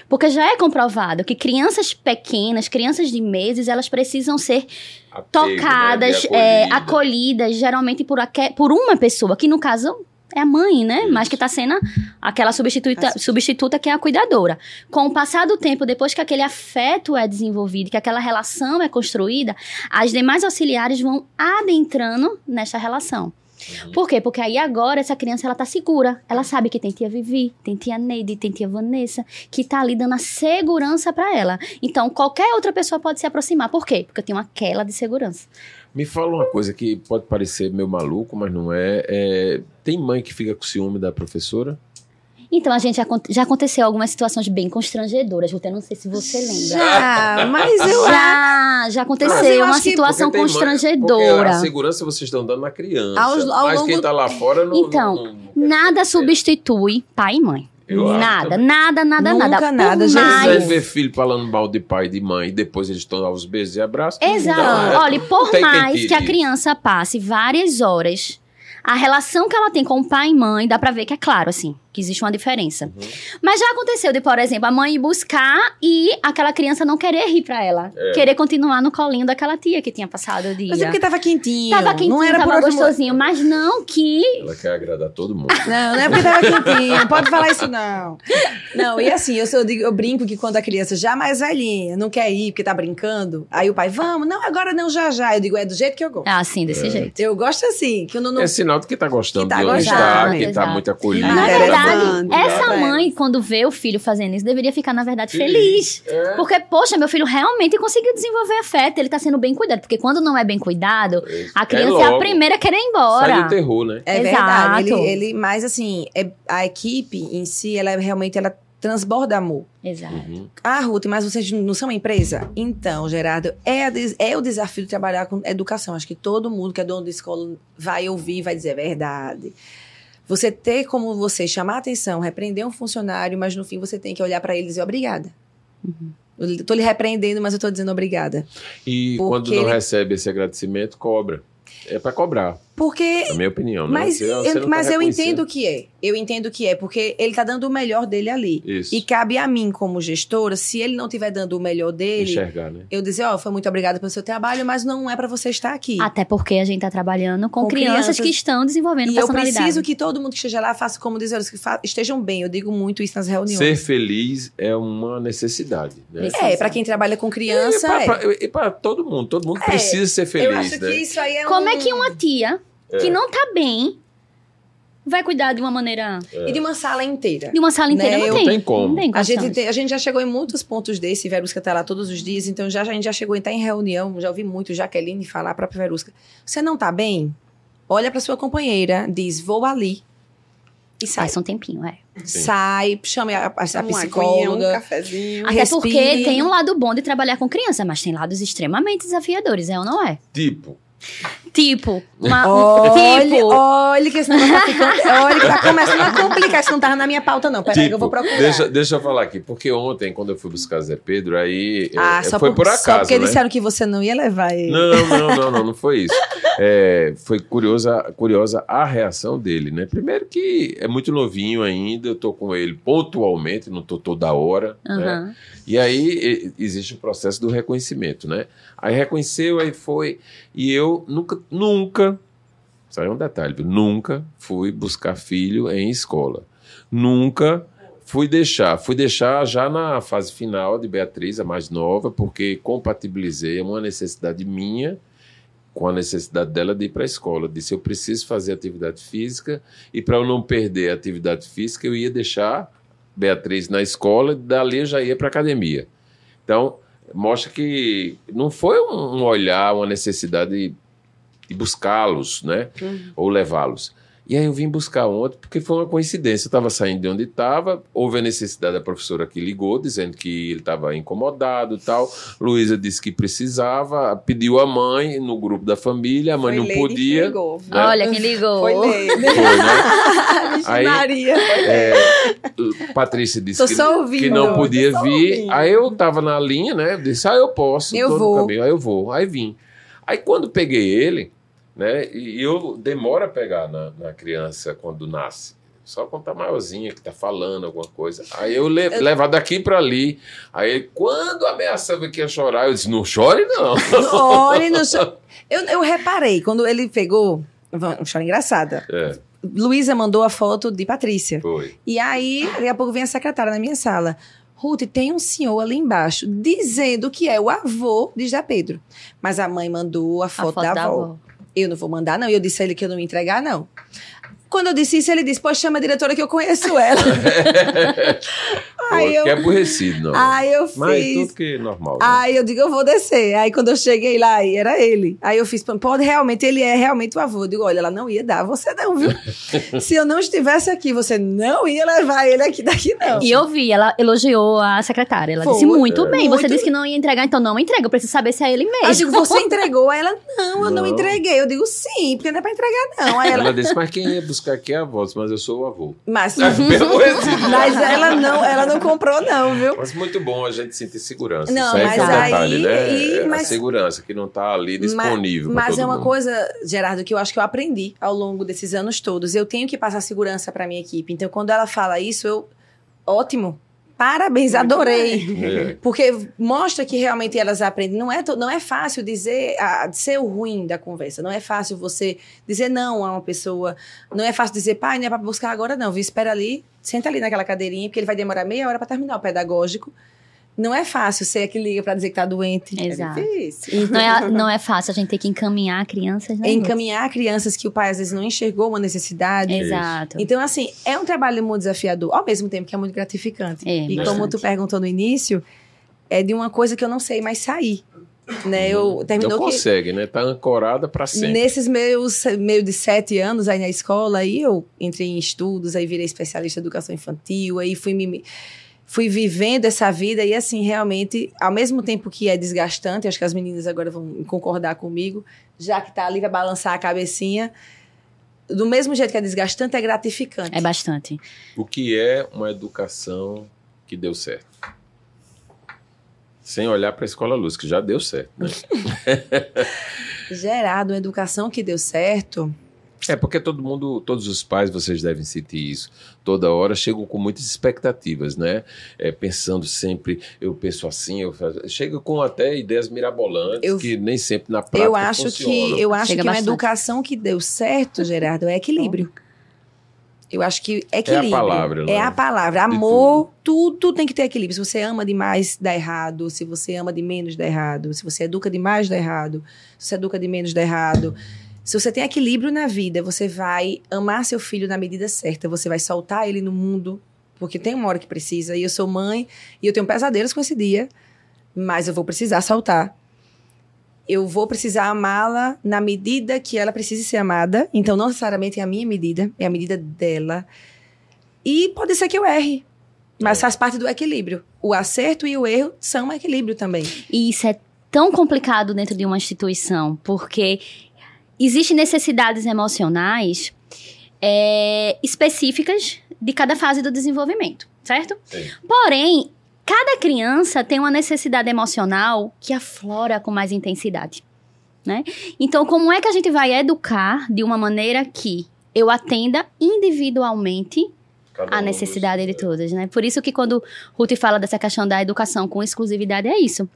Porque já é comprovado que crianças pequenas, crianças de meses, elas precisam ser Apego, tocadas, né? De é, acolhida. acolhidas, geralmente por, aque- por uma pessoa, que no caso é a mãe, né? Isso. Mas que está sendo aquela substituta, substituta que é a cuidadora. Com o passar do tempo, depois que aquele afeto é desenvolvido, que aquela relação é construída, as demais auxiliares vão adentrando nessa relação. Por quê? Porque aí agora essa criança ela tá segura. Ela sabe que tem tia Vivi, tem tia Neide, tem tia Vanessa, que tá ali dando a segurança para ela. Então, qualquer outra pessoa pode se aproximar. Por quê? Porque eu tenho aquela de segurança. Me fala uma coisa que pode parecer meio maluco, mas não é. É, Tem mãe que fica com ciúme da professora? Então, a gente já, já aconteceu algumas situações bem constrangedoras, Ruth, eu não sei se você lembra. Já, mas eu Já, já eu aconteceu uma que- situação mãe- constrangedora. Porque a segurança vocês estão dando na criança. Ao- ao mas longo- quem tá lá fora não. Então, não- não- Nada substitui pai e mãe. Eu acho nada, também. nada, nada, Nunca nada. Por nada, Você Jesus. mais- ver filho falando mal de pai e de mãe e depois eles estão aos beijos e abraços. Exato. É- Olha, por tem mais que a criança passe várias horas, a relação que ela tem com o pai e mãe, dá pra ver que é claro, assim, que existe uma diferença. Uhum. Mas já aconteceu de, por exemplo, a mãe ir buscar e aquela criança não querer rir pra ela. É. Querer continuar no colinho daquela tia que tinha passado o dia. Mas é porque tava quentinho. Tava quentinho, não era por tava outro gostosinho, mas não que... Ela quer agradar todo mundo. Não, não é porque tava quentinho. Não pode falar isso, não. Não, e assim, eu, sou, eu brinco que quando a criança já mais velhinha não quer ir porque tá brincando, aí o pai, vamos, não, agora não, já já. Eu digo, é do jeito que eu gosto. É assim, desse jeito. Eu gosto assim, que eu não. não- É sinal de que tá gostando Que tá de onde está, que tá muito acolhido. Verdade, essa é. mãe, quando vê o filho fazendo isso, deveria ficar, na verdade, Feliz. feliz. É. Porque, poxa, meu filho realmente conseguiu desenvolver afeto, ele tá sendo bem cuidado. Porque quando não é bem cuidado, a criança é, a logo. primeira a querer ir Sai embora. do terror, né? É Exato. verdade. Ele, ele, mas assim, é, a equipe em si, ela é realmente ela transborda amor. Exato. Uhum. Ah, Ruth, mas vocês não são uma empresa? Então, Gerardo, é, a é o desafio de trabalhar com educação. Acho que todo mundo que é dono de escola vai ouvir e vai dizer é verdade. Você ter como você chamar a atenção, repreender um funcionário, mas no fim você tem que olhar para ele e dizer obrigada. Eu tô lhe repreendendo, mas eu tô dizendo obrigada. E Porque quando não ele- recebe esse agradecimento, cobra. É pra cobrar. Porque Na minha opinião, né? Mas, Você- eu, você não tá mas eu reconhecendo. entendo que é. Eu entendo que é, porque ele tá dando o melhor dele ali. Isso. E cabe a mim, como gestora, se ele não estiver dando o melhor dele, Enxergar, né? eu dizer, ó, foi muito obrigada pelo seu trabalho, mas não é pra você estar aqui. Até porque a gente tá trabalhando com, Com crianças, crianças. que estão desenvolvendo E eu personalidade. preciso que todo mundo que esteja lá faça como dizer, que estejam bem. Eu digo muito isso nas reuniões. Ser feliz é uma necessidade, né? É, pra quem trabalha com criança, e, é. pra, pra- e pra todo mundo, todo mundo É, precisa ser feliz, eu acho né? que isso aí é Como um... é que uma tia que É. não tá bem vai cuidar de uma maneira. E de uma sala inteira. de uma sala inteira? Né, não, eu- tem. Não tem como. Não tem A gente, tem- a gente já chegou em muitos pontos desse, Verusca tá lá todos os dias, então já, já- a gente já chegou em estar em reunião, já ouvi muito Jaqueline falar, a própria Verusca. Você não tá bem? Olha pra sua companheira, diz, vou ali. E sai. Passa um tempinho, é. Sim. Sai, chame a, a- a aguinha, um psicóloga. cafezinho. Até porque tem um lado bom de trabalhar com criança, mas tem lados extremamente desafiadores, é ou não é? Tipo, Tipo, uma, um- Olha, tipo, olha que esse negócio tá ficando. Olha que tá começando a complicar. Isso não tava na minha pauta, não. Peraí, que eu vou procurar. Tipo, deixa, deixa eu falar aqui, porque ontem, quando eu fui buscar Zé Pedro, aí ah, é, só foi por, por, Só acaso, porque né? disseram que você não ia levar ele. Não, não, não, não, não foi isso. É, foi curiosa, curiosa a reação dele, né? Primeiro que é muito novinho ainda, eu tô com ele pontualmente, não tô toda hora, né? E aí existe o processo do reconhecimento, né? Aí reconheceu, aí foi. E eu nunca, nunca, aí é um detalhe, nunca fui buscar filho em escola. Nunca fui deixar. Fui deixar já na fase final de Beatriz, a mais nova, porque compatibilizei uma necessidade minha com a necessidade dela de ir para a escola. Disse, eu preciso fazer atividade física e para eu não perder a atividade física, eu ia deixar Beatriz na escola e dali eu já ia para academia. Então, mostra que não foi um olhar, uma necessidade de, de buscá-los, né? Ou levá-los. E aí eu vim buscar ontem porque foi uma coincidência. Eu estava saindo de onde estava, houve a necessidade da professora que ligou, dizendo que ele estava incomodado e tal. Luísa disse que precisava, pediu a mãe no grupo da família, a mãe Foi não Lady que podia. ligou. né? Olha quem ligou. Foi. Foi, né? Aí- Maria. É, Patrícia disse que, que não podia vir. ouvindo. Aí eu tava na linha, né? Eu disse, ah, eu posso. Eu tô no vou. caminho. Aí eu vou. Aí vim. Aí quando peguei ele, né? E eu demoro a pegar na, na criança quando nasce. Só quando tá maiorzinha, que tá falando alguma coisa. Aí eu le levar daqui pra ali. Aí ele, quando ameaçava que ia chorar, eu disse, não chore não. Olha, no cho- eu, eu reparei, quando ele pegou. Uma história engraçada. É, Luísa mandou a foto de Patrícia. foi. E aí, daqui a pouco vem a secretária na minha sala. Ruth, tem um senhor ali embaixo dizendo que é o avô de José Pedro. Mas a mãe mandou a A foto, foto da, da avó. avó. Eu não vou mandar, não. E eu disse a ele que eu não ia entregar, não. Quando eu disse isso, ele disse: Pô, chama a diretora que eu conheço ela. aí, Pô, que eu, aborrecido, não. aí eu Mas fiz. tudo que é normal. né? Aí eu digo, eu vou descer. Aí quando eu cheguei lá, aí era ele. Aí eu fiz, pode realmente, ele é realmente o avô. Eu digo, olha, ela não ia dar você não, viu? Se eu não estivesse aqui, você não ia levar ele aqui daqui, não. E eu vi, ela elogiou a secretária. Ela Foi. disse muito É. bem. Você Muito. disse que não ia entregar, então não entrega. Eu preciso saber se é ele Aí eu mesmo. digo, você entregou? Aí ela, não, eu não, Não. entreguei. Eu digo, sim, porque não é pra entregar, não. Aí ela, Ela disse, mas quem ia buscar aqui é a voz, mas eu sou o avô. mas, mas ela não, ela não comprou, não, viu? Mas muito bom a gente sentir segurança. Não, Isso aí que é um mas detalhe, aí- né? e- É mas- A segurança que não está ali disponível. Mas todo é uma mundo. coisa, Gerardo, que eu acho que eu aprendi ao longo desses anos todos. Eu tenho que passar segurança pra minha equipe. Então, quando ela fala isso, eu. Ótimo. Parabéns, adorei. É. Porque mostra que realmente elas aprendem. Não é, não é fácil dizer, a, ser o ruim da conversa. Não é fácil você dizer não a uma pessoa. Não é fácil dizer, pai, não é pra buscar agora, não. Viu? Espera ali, senta ali naquela cadeirinha, porque ele vai demorar meia hora pra terminar o pedagógico. Não é fácil ser a que liga pra dizer que tá doente. Exato. É difícil. Não é, não é fácil a gente ter que encaminhar crianças, né? É encaminhar crianças que o pai às vezes não enxergou uma necessidade. Exato. Então, assim, é um trabalho muito desafiador, ao mesmo tempo que é muito gratificante. É, e bastante. como tu perguntou no início, é de uma coisa que eu não sei mais sair. Né? Eu terminou Não que consegue, né? Tá ancorada para sempre. nesses meus meio de sete anos aí na escola, aí eu entrei em estudos, aí virei especialista em educação infantil, aí fui me fui vivendo essa vida e assim realmente ao mesmo tempo que é desgastante acho que as meninas agora vão concordar comigo já que tá ali vai balançar a cabecinha do mesmo jeito que é desgastante é gratificante É bastante. O que é uma educação que deu certo? Sem olhar para a escola luz, que já deu certo. Né? Gerado, uma educação que deu certo É porque todo mundo, todos os pais, vocês devem sentir isso. Toda hora chegam com muitas expectativas, né? É, pensando sempre, eu penso assim, eu faço, chega com até ideias mirabolantes Eu- que nem sempre na prática Eu acho funcionam. que eu acho Chega que uma educação que deu certo, Gerardo, é equilíbrio. Eu acho que equilíbrio palavra, né? é a palavra. Amor, tudo tem que ter equilíbrio. Se você ama demais, dá errado. Se você ama de menos, dá errado. Se você educa demais, dá errado. Se você educa de menos, dá errado. Se você tem equilíbrio na vida, você vai amar seu filho na medida certa. Você vai soltar ele no mundo, porque tem uma hora que precisa. E eu sou mãe e eu tenho pesadelos com esse dia, mas eu vou precisar soltar. Eu vou precisar amá-la na medida que ela precise ser amada. Então, não necessariamente é a minha medida, é a medida dela. E pode ser que eu erre, mas faz parte do equilíbrio. O acerto e o erro são um equilíbrio também. E isso é tão complicado dentro de uma instituição, porque existem necessidades emocionais é, específicas de cada fase do desenvolvimento, certo? Sim. Porém, cada criança tem uma necessidade emocional que aflora com mais intensidade, né? Então, como é que a gente vai educar de uma maneira que eu atenda individualmente Cada a necessidade de todas, né? Por isso que quando Ruth fala dessa questão da educação com exclusividade, é isso.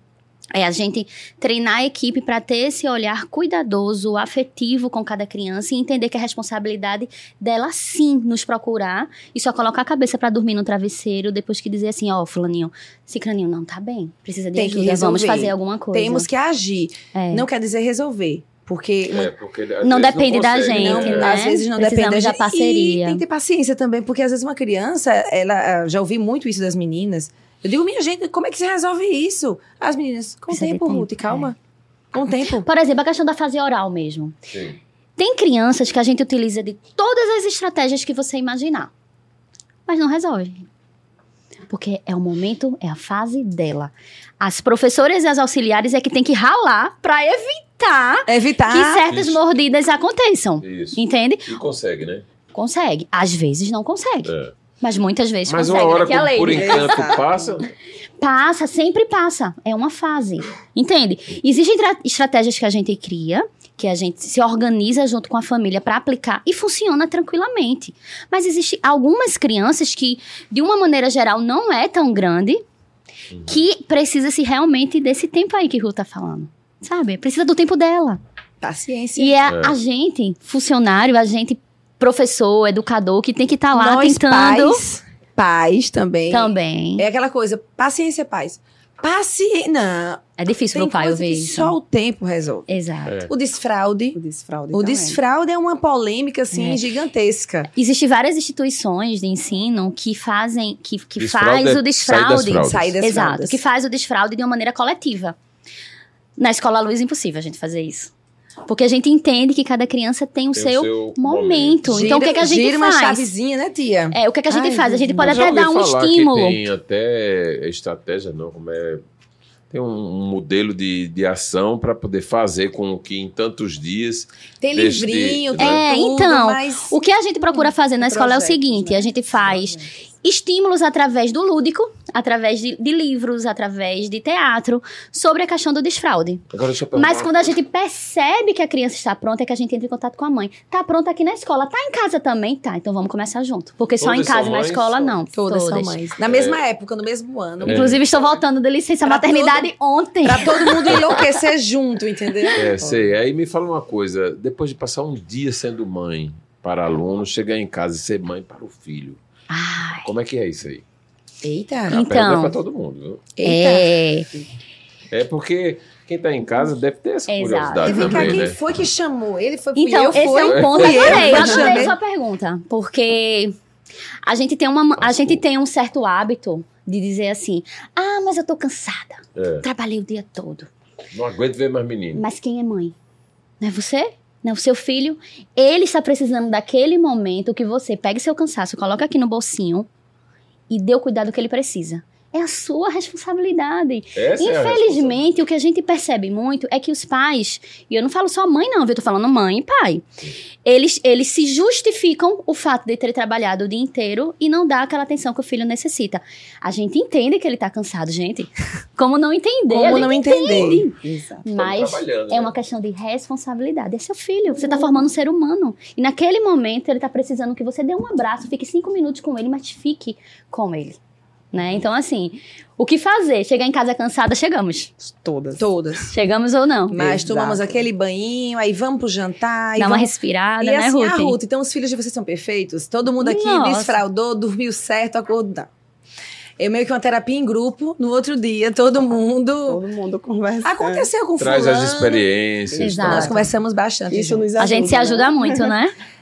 É a gente treinar a equipe para ter esse olhar cuidadoso, afetivo com cada criança e entender que a responsabilidade dela sim nos procurar e só colocar a cabeça para dormir no travesseiro depois que dizer assim, ó, fulaninho, cicraninho não tá bem, precisa de Tem que ajuda, vamos fazer alguma coisa. Temos que agir. É. Não quer dizer resolver. Porque É, porque Não depende da consegue, gente, não, né? né? às vezes não Precisamos depende da gente. parceria. E tem que ter paciência também, porque às vezes uma criança, ela ah, já ouvi muito isso das meninas. Eu digo, minha gente, como é que você resolve isso? As meninas, com Precisa tempo, tempo, Ruth, calma. Com tempo. Por exemplo, a questão da fase oral mesmo. Sim. Tem crianças que a gente utiliza de todas as estratégias que você imaginar, mas não resolve. Porque é o momento, é a fase dela. As professoras e as auxiliares é que tem que ralar para evitar Evitar. que certas isso. mordidas aconteçam. Isso. Entende? E consegue, né? Consegue. Às vezes não consegue. É. Mas muitas vezes Mas consegue. uma hora, né? Que é a como lei. por encanto passa, Passa, sempre passa. É uma fase. Entende? Existem tra- estratégias que a gente cria, que a gente se organiza junto com a família para aplicar e funciona tranquilamente. Mas existem algumas crianças que, de uma maneira geral, não é tão grande, que precisa-se realmente desse tempo aí que Ru tá falando. Sabe? Precisa do tempo dela. Paciência. E é, É. a gente, funcionário, a gente, professor, educador, que tem que estar lá Nós, tentando pais, pais também. também. É aquela coisa, paciência, pais. Paciência. Não. É difícil Tem pro pai ouvir isso. só o tempo resolve. Exato. É. O desfraude. O desfraude O também. desfraude é uma polêmica, assim, É. gigantesca. Existem várias instituições de ensino que fazem, que, que Desfraude faz é o sair das desfraude. fraldas. Sair das Exato, fraldas. que faz o desfraude de uma maneira coletiva. Na escola luz é impossível a gente fazer isso. Porque a gente entende que cada criança tem o Tem seu, seu momento. Gira- então o que, é que a gente gira uma faz? chavezinha, né, tia? É, o que, é que a gente Ai, faz? A gente pode até dar um estímulo. Tem até estratégia, não, como é. Tem um, um modelo de, de ação para poder fazer com que em tantos dias. Tem livrinho, É, tem tudo, então, mas... O que a gente procura fazer na escola é o seguinte: né? a gente faz estímulos através do lúdico, através de, de livros, através de teatro, sobre a questão do desfraude. Agora deixa eu perguntar. Mas quando a gente percebe que a criança está pronta, é que a gente entra em contato com a mãe. Tá pronta aqui na escola, tá em casa também? Tá, então vamos começar junto. Porque só Todas em casa são e na escola não. Todas, são mães. Na mesma época, no mesmo ano. É. Inclusive, estou voltando da licença Pra maternidade ontem. Pra todo mundo enlouquecer junto, entendeu? É, sei. Aí me fala uma coisa: depois de passar um dia sendo mãe para aluno, chegar em casa e ser mãe para o filho. Ai, Como é que é isso aí? Eita. A Então. pergunta é para todo mundo. viu? Eita. é. É porque quem está em casa deve ter essa Exato. curiosidade vem cá, também, quem né? foi que chamou? Ele foi, Então, eu, esse foi? é um ponto. Eu, Adorei, fui adorei sua pergunta. Porque a gente tem uma, a gente tem um certo hábito de dizer assim: ah, mas eu tô cansada. É. Trabalhei o dia todo. Não aguento ver mais menino. Mas quem é mãe? Não é você? Não seu filho? Ele está precisando daquele momento que você pegue seu cansaço, coloca aqui no bolsinho e dê o cuidado que ele precisa. É a sua responsabilidade. Essa é a Infelizmente, o que a gente percebe muito é que os pais, e eu não falo só mãe, não, viu? eu tô falando mãe e pai. Eles, eles se justificam o fato de ter trabalhado o dia inteiro e não dar aquela atenção que o filho necessita. A gente entende que ele tá cansado, gente. Como não entender? Como não entender? Mas é né? uma questão de responsabilidade. É seu filho. Você tá formando um ser humano. E naquele momento ele tá precisando que você dê um abraço, fique cinco minutos com ele, mas fique com ele. Né? Então, assim, o que fazer? Chegar em casa cansada, chegamos. Todas. Todas. Chegamos ou não? Mas Exato. tomamos aquele banhinho, aí vamos pro jantar. Dá uma vamos... respirada, E né, assim, Ruth? a Ruth, então os filhos de vocês são perfeitos? Todo mundo aqui Nossa. desfraudou, dormiu certo, acordou. Eu meio que uma terapia em grupo, no outro dia, todo mundo. Todo mundo conversa. Aconteceu com Traz fulano. as experiências. Exato. Nós conversamos bastante. Isso juntos. nos ajuda. A gente se ajuda né? muito, né?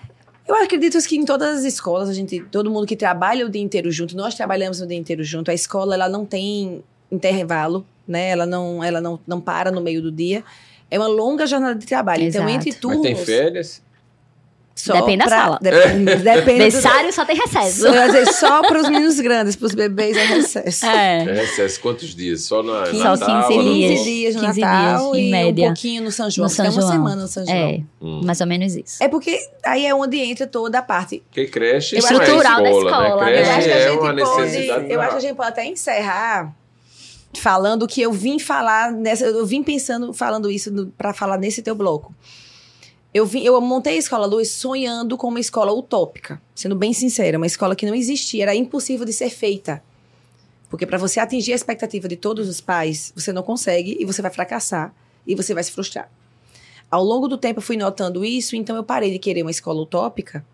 Eu acredito que em todas as escolas, a gente, todo mundo que trabalha o dia inteiro junto, nós trabalhamos o dia inteiro junto. A escola, ela não tem intervalo, né? Ela não, ela não, não para no meio do dia. É uma longa jornada de trabalho. Então, Exato. entre Mas turnos. tem férias? Só Depende da pra- sala. Depende, depende do- Berçário só tem recesso. Só, só para os meninos grandes, para os bebês é recesso. É. É recesso quantos dias? Só na Só Natal, 15 Ano dias. 15 Novo? dias no 15 Natal dias, em e média. um pouquinho no São João. No São Fica uma João. semana no São João. É, Hum. mais ou menos isso. É porque aí é onde entra toda a parte. Porque creche Eu não é Estrutural da escola, escola, né? né? Eu Creche acho que a é gente uma pode, necessidade. eu acho que a gente pode até encerrar falando que eu vim falar nessa, eu vim pensando falando isso para falar nesse teu bloco. Eu, vim, eu montei a Escola Luz sonhando com uma escola utópica, sendo bem sincera, uma escola que não existia, era impossível de ser feita. Porque para você atingir a expectativa de todos os pais, você não consegue e você vai fracassar e você vai se frustrar. Ao longo do tempo eu fui notando isso, então eu parei de querer uma escola utópica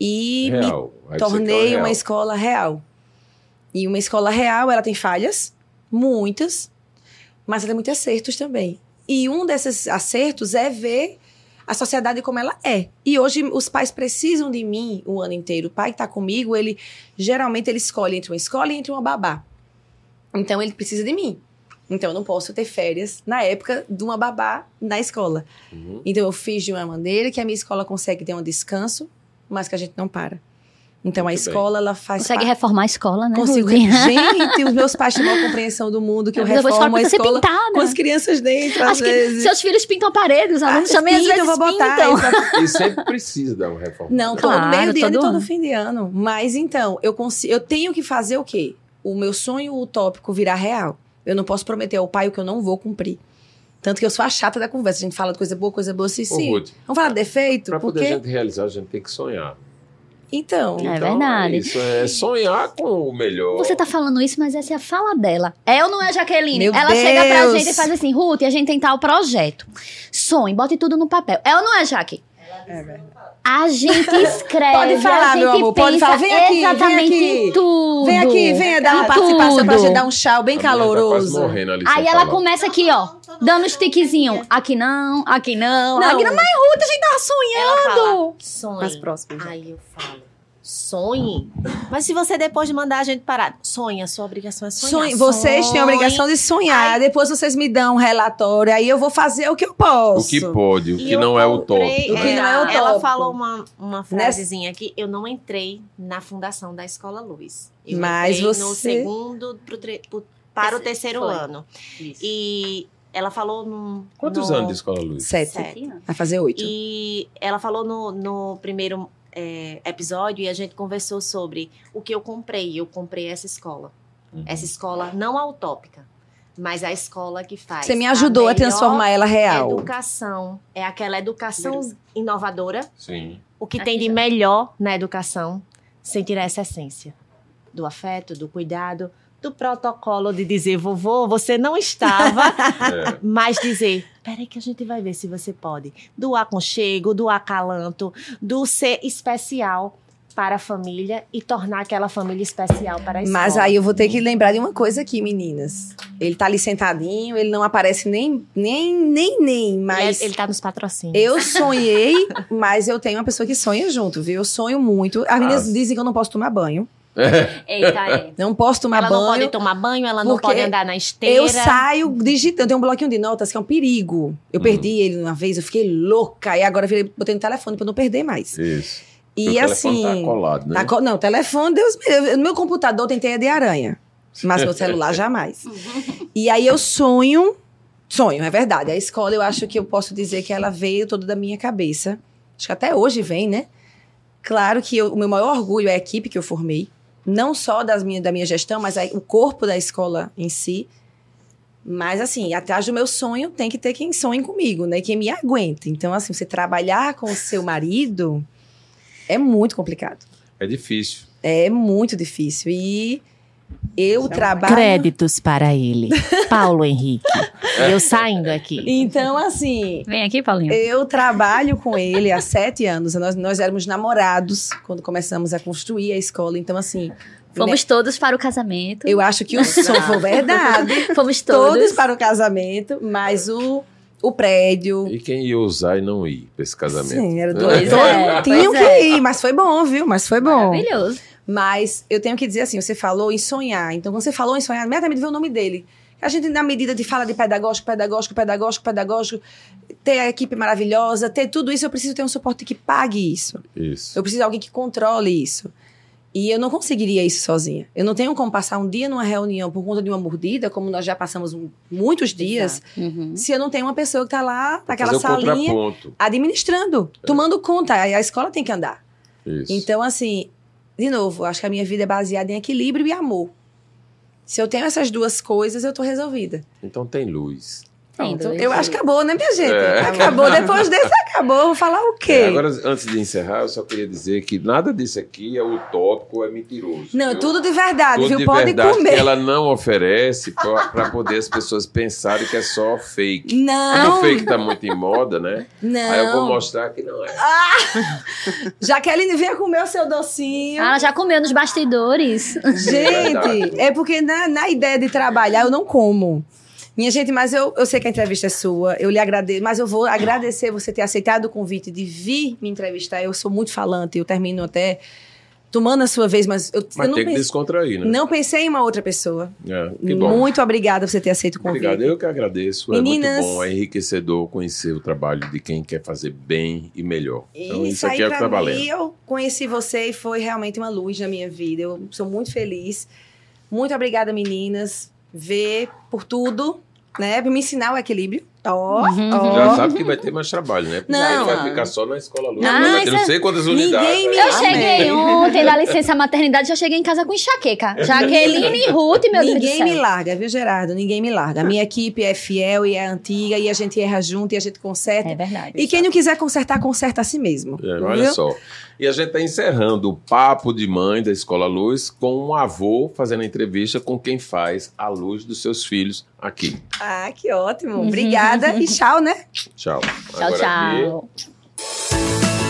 e me Real. Quer tornei uma escola real. E uma escola real, ela tem falhas, muitas, mas ela tem muitos acertos também. E um desses acertos é ver a sociedade como ela é. E hoje os pais precisam de mim o ano inteiro. O pai que está comigo, ele geralmente ele escolhe entre uma escola e entre uma babá. Então ele precisa de mim. Então eu não posso ter férias na época de uma babá na escola. Uhum. Então eu fiz de uma maneira que a minha escola consegue ter um descanso, mas que a gente não para. Então a Muito bem. escola ela faz Consegue parte- reformar a escola, né? Consigo. Gente, os meus pais têm uma compreensão do mundo que eu fala reformo a escola pintar, com né? as crianças dentro, às Acho que vezes. seus filhos pintam a parede, os alunos Ah, também às vezes eu vou botar pintam. E sempre precisa dar uma reforma. Não, todo Claro, meio de ano e todo todo ano. fim de ano. Mas então, eu, consigo, eu tenho que fazer o quê? O meu sonho utópico virar real. Eu não posso prometer ao pai o que eu não vou cumprir. Tanto que eu sou a chata da conversa. A gente fala de coisa boa, coisa boa, sim, Ô, sim. Ruth, Vamos falar de defeito? pra poder a gente realizar, a gente tem que sonhar. Então, É Então, verdade. Isso é sonhar com o melhor. Você tá falando isso, mas essa é a fala dela. É ou não é, Jaqueline? Meu Ela chega pra Deus. gente e faz assim, Ruth, a gente tem tal projeto. Sonhe, bote tudo no papel. É ou não é, Jaque? É verdade. A gente escreve, Pode falar, a gente meu amor, pode pensa falar. Vem aqui, vem exatamente aqui. em tudo. vem aqui, venha dar uma participação pra gente dar um tchau bem A Tá caloroso. morrendo ali Aí ela falar. começa aqui, ó, dando os tiquezinhos. Aqui não, aqui não, Não. aqui não. Mas Ruth, a gente tava sonhando. Ela fala, sonhe. Mais próximo. Aí eu falo, sonhe. Mas se você depois de mandar a gente parar, sonhe, a sua obrigação é sonhar. Sonhe- vocês têm a obrigação de sonhar. Depois vocês me dão um relatório, aí eu vou fazer o que eu posso. O que pode, o que não é o comprei- top. O que não é o Ela tópico. falou uma, uma frasezinha aqui. Eu não entrei na fundação da Escola Luz. Eu Mas entrei você- no segundo pro tre- pro- para o terceiro Foi. ano. E ela falou no... Quantos no- anos de escola luz? Sete. Sete. Vai fazer oito. E ela falou no, no primeiro é, episódio e a gente conversou sobre o que eu comprei. Eu comprei essa escola. Uhum. Essa escola não a utópica, mas a escola que faz. Você me ajudou a, melhor transformar ela real. Educação. É aquela educação inovadora. Sim. O que tem de melhor na educação, sem tirar essa essência do afeto, do cuidado, do protocolo de dizer, vovô, você não estava, É. mas dizer, peraí que a gente vai ver se você pode. Do aconchego, do acalanto, do ser especial para a família e tornar aquela família especial para a escola. Mas aí eu vou ter que lembrar de uma coisa aqui, meninas. Ele tá ali sentadinho, ele não aparece nem, nem, nem, nem, mas... Ele, ele tá nos patrocínios. Eu sonhei, mas eu tenho uma pessoa que sonha junto, viu? Eu sonho muito. As meninas Ah. dizem que eu não posso tomar banho. Eita, é. Não posso tomar ela banho. não pode tomar banho, ela não pode andar na esteira. Eu saio digitando. Tem um bloquinho de notas que é um perigo. Eu Uhum. perdi ele uma vez, eu fiquei louca. E agora eu virei, botei no telefone pra não perder mais. Isso. E o assim. Tá colado, né? tá não, telefone, Deus me livre. No meu computador tem teia de aranha. Mas meu celular jamais. E aí eu sonho, sonho, é verdade. A escola eu acho que eu posso dizer que ela veio toda da minha cabeça. Acho que até hoje vem, né? Claro que eu- o meu maior orgulho é a equipe que eu formei. Não só das minha, da minha gestão, mas a- o corpo da escola em si. Mas, assim, atrás do meu sonho tem que ter quem sonhe comigo, né? Quem me aguenta. Então, assim, você trabalhar com o seu marido é muito complicado. É difícil. É muito difícil. E eu trabalho. Créditos para ele. Paulo Henrique. Eu saindo aqui. Então, assim, Vem aqui, Paulinho. eu trabalho com ele há sete anos. Nós, nós éramos namorados quando começamos a construir a escola. Então, assim, Fomos todos para o casamento. eu acho que o sonho foi verdade. Fomos Todos todos. para o casamento, mas o, o prédio. E quem ia usar e não ir pra esse casamento? Sim, era do Pois todo- é, Tinham pois que é. ir, mas foi bom, viu? Mas foi bom. Maravilhoso. Mas eu tenho que dizer assim, você falou em sonhar. Então, quando você falou em sonhar, imediatamente veio o nome dele. A gente, na medida de fala de pedagógico, pedagógico, pedagógico, pedagógico, ter a equipe maravilhosa, ter tudo isso, eu preciso ter um suporte que pague isso. Isso. Eu preciso de alguém que controle isso. E eu não conseguiria isso sozinha. Eu não tenho como passar um dia numa reunião por conta de uma mordida, como nós já passamos um- muitos dias, Uhum. se eu não tenho uma pessoa que está lá, naquela salinha, administrando, tomando conta. Aí a escola tem que andar. Isso. Então, assim, de novo, acho que a minha vida é baseada em equilíbrio e amor. Se eu tenho essas duas coisas, eu tô resolvida. Então tem luz. Tem dois. Eu acho que acabou, né, minha gente? É. Acabou. Depois desse, acabou. Vou falar o quê? É, agora, antes de encerrar, eu só queria dizer que nada disso aqui é utópico, é mentiroso. não, viu? tudo de verdade, Tudo viu? de Pode verdade comer. que ela não oferece para poder as pessoas pensarem que é só fake. Como Não, o fake tá muito em moda, né? não. Aí eu vou mostrar que não é. Jaqueline, venha comer o seu docinho. Ah, ela já comeu nos bastidores. Gente, é porque na, na ideia de trabalhar eu não como. Minha gente, mas eu, eu sei que a entrevista é sua, eu lhe agradeço, mas eu vou agradecer você ter aceitado o convite de vir me entrevistar. Eu sou muito falante, eu termino até tomando a sua vez, mas eu, Mas eu não, tem que descontrair, né? não pensei em uma outra pessoa. É, que bom. Muito obrigada por você ter aceito o convite. Obrigado, eu que agradeço. Meninas- É muito bom, é enriquecedor conhecer o trabalho de quem quer fazer bem e melhor. Então, E isso aqui é o que tá mim, valendo. eu conheci você e foi realmente uma luz na minha vida. Eu sou muito feliz. Muito obrigada, meninas. Vê por tudo, né? Pra me ensinar o equilíbrio. Ó, Uhum. ó. Já sabe que vai ter mais trabalho, né? Porque Não. aí vai ficar só na escola luz. Não, vai ter não sei quantas Ninguém unidades. me- Eu Amém. cheguei ontem da licença maternidade, já cheguei em casa com enxaqueca. Jaqueline e Ruth, meu Deus do Ninguém céu. me larga, viu, Gerardo? Ninguém me larga. A minha equipe é fiel e é antiga e a gente erra junto e a gente conserta. É verdade. E quem não quiser consertar, conserta a si mesmo. É, olha só. E a gente está encerrando o papo de mãe da Escola Luz com um avô fazendo a entrevista com quem faz a luz dos seus filhos aqui. Ah, que ótimo. Obrigada e tchau, né? Tchau. Tchau, Agora aqui, tchau.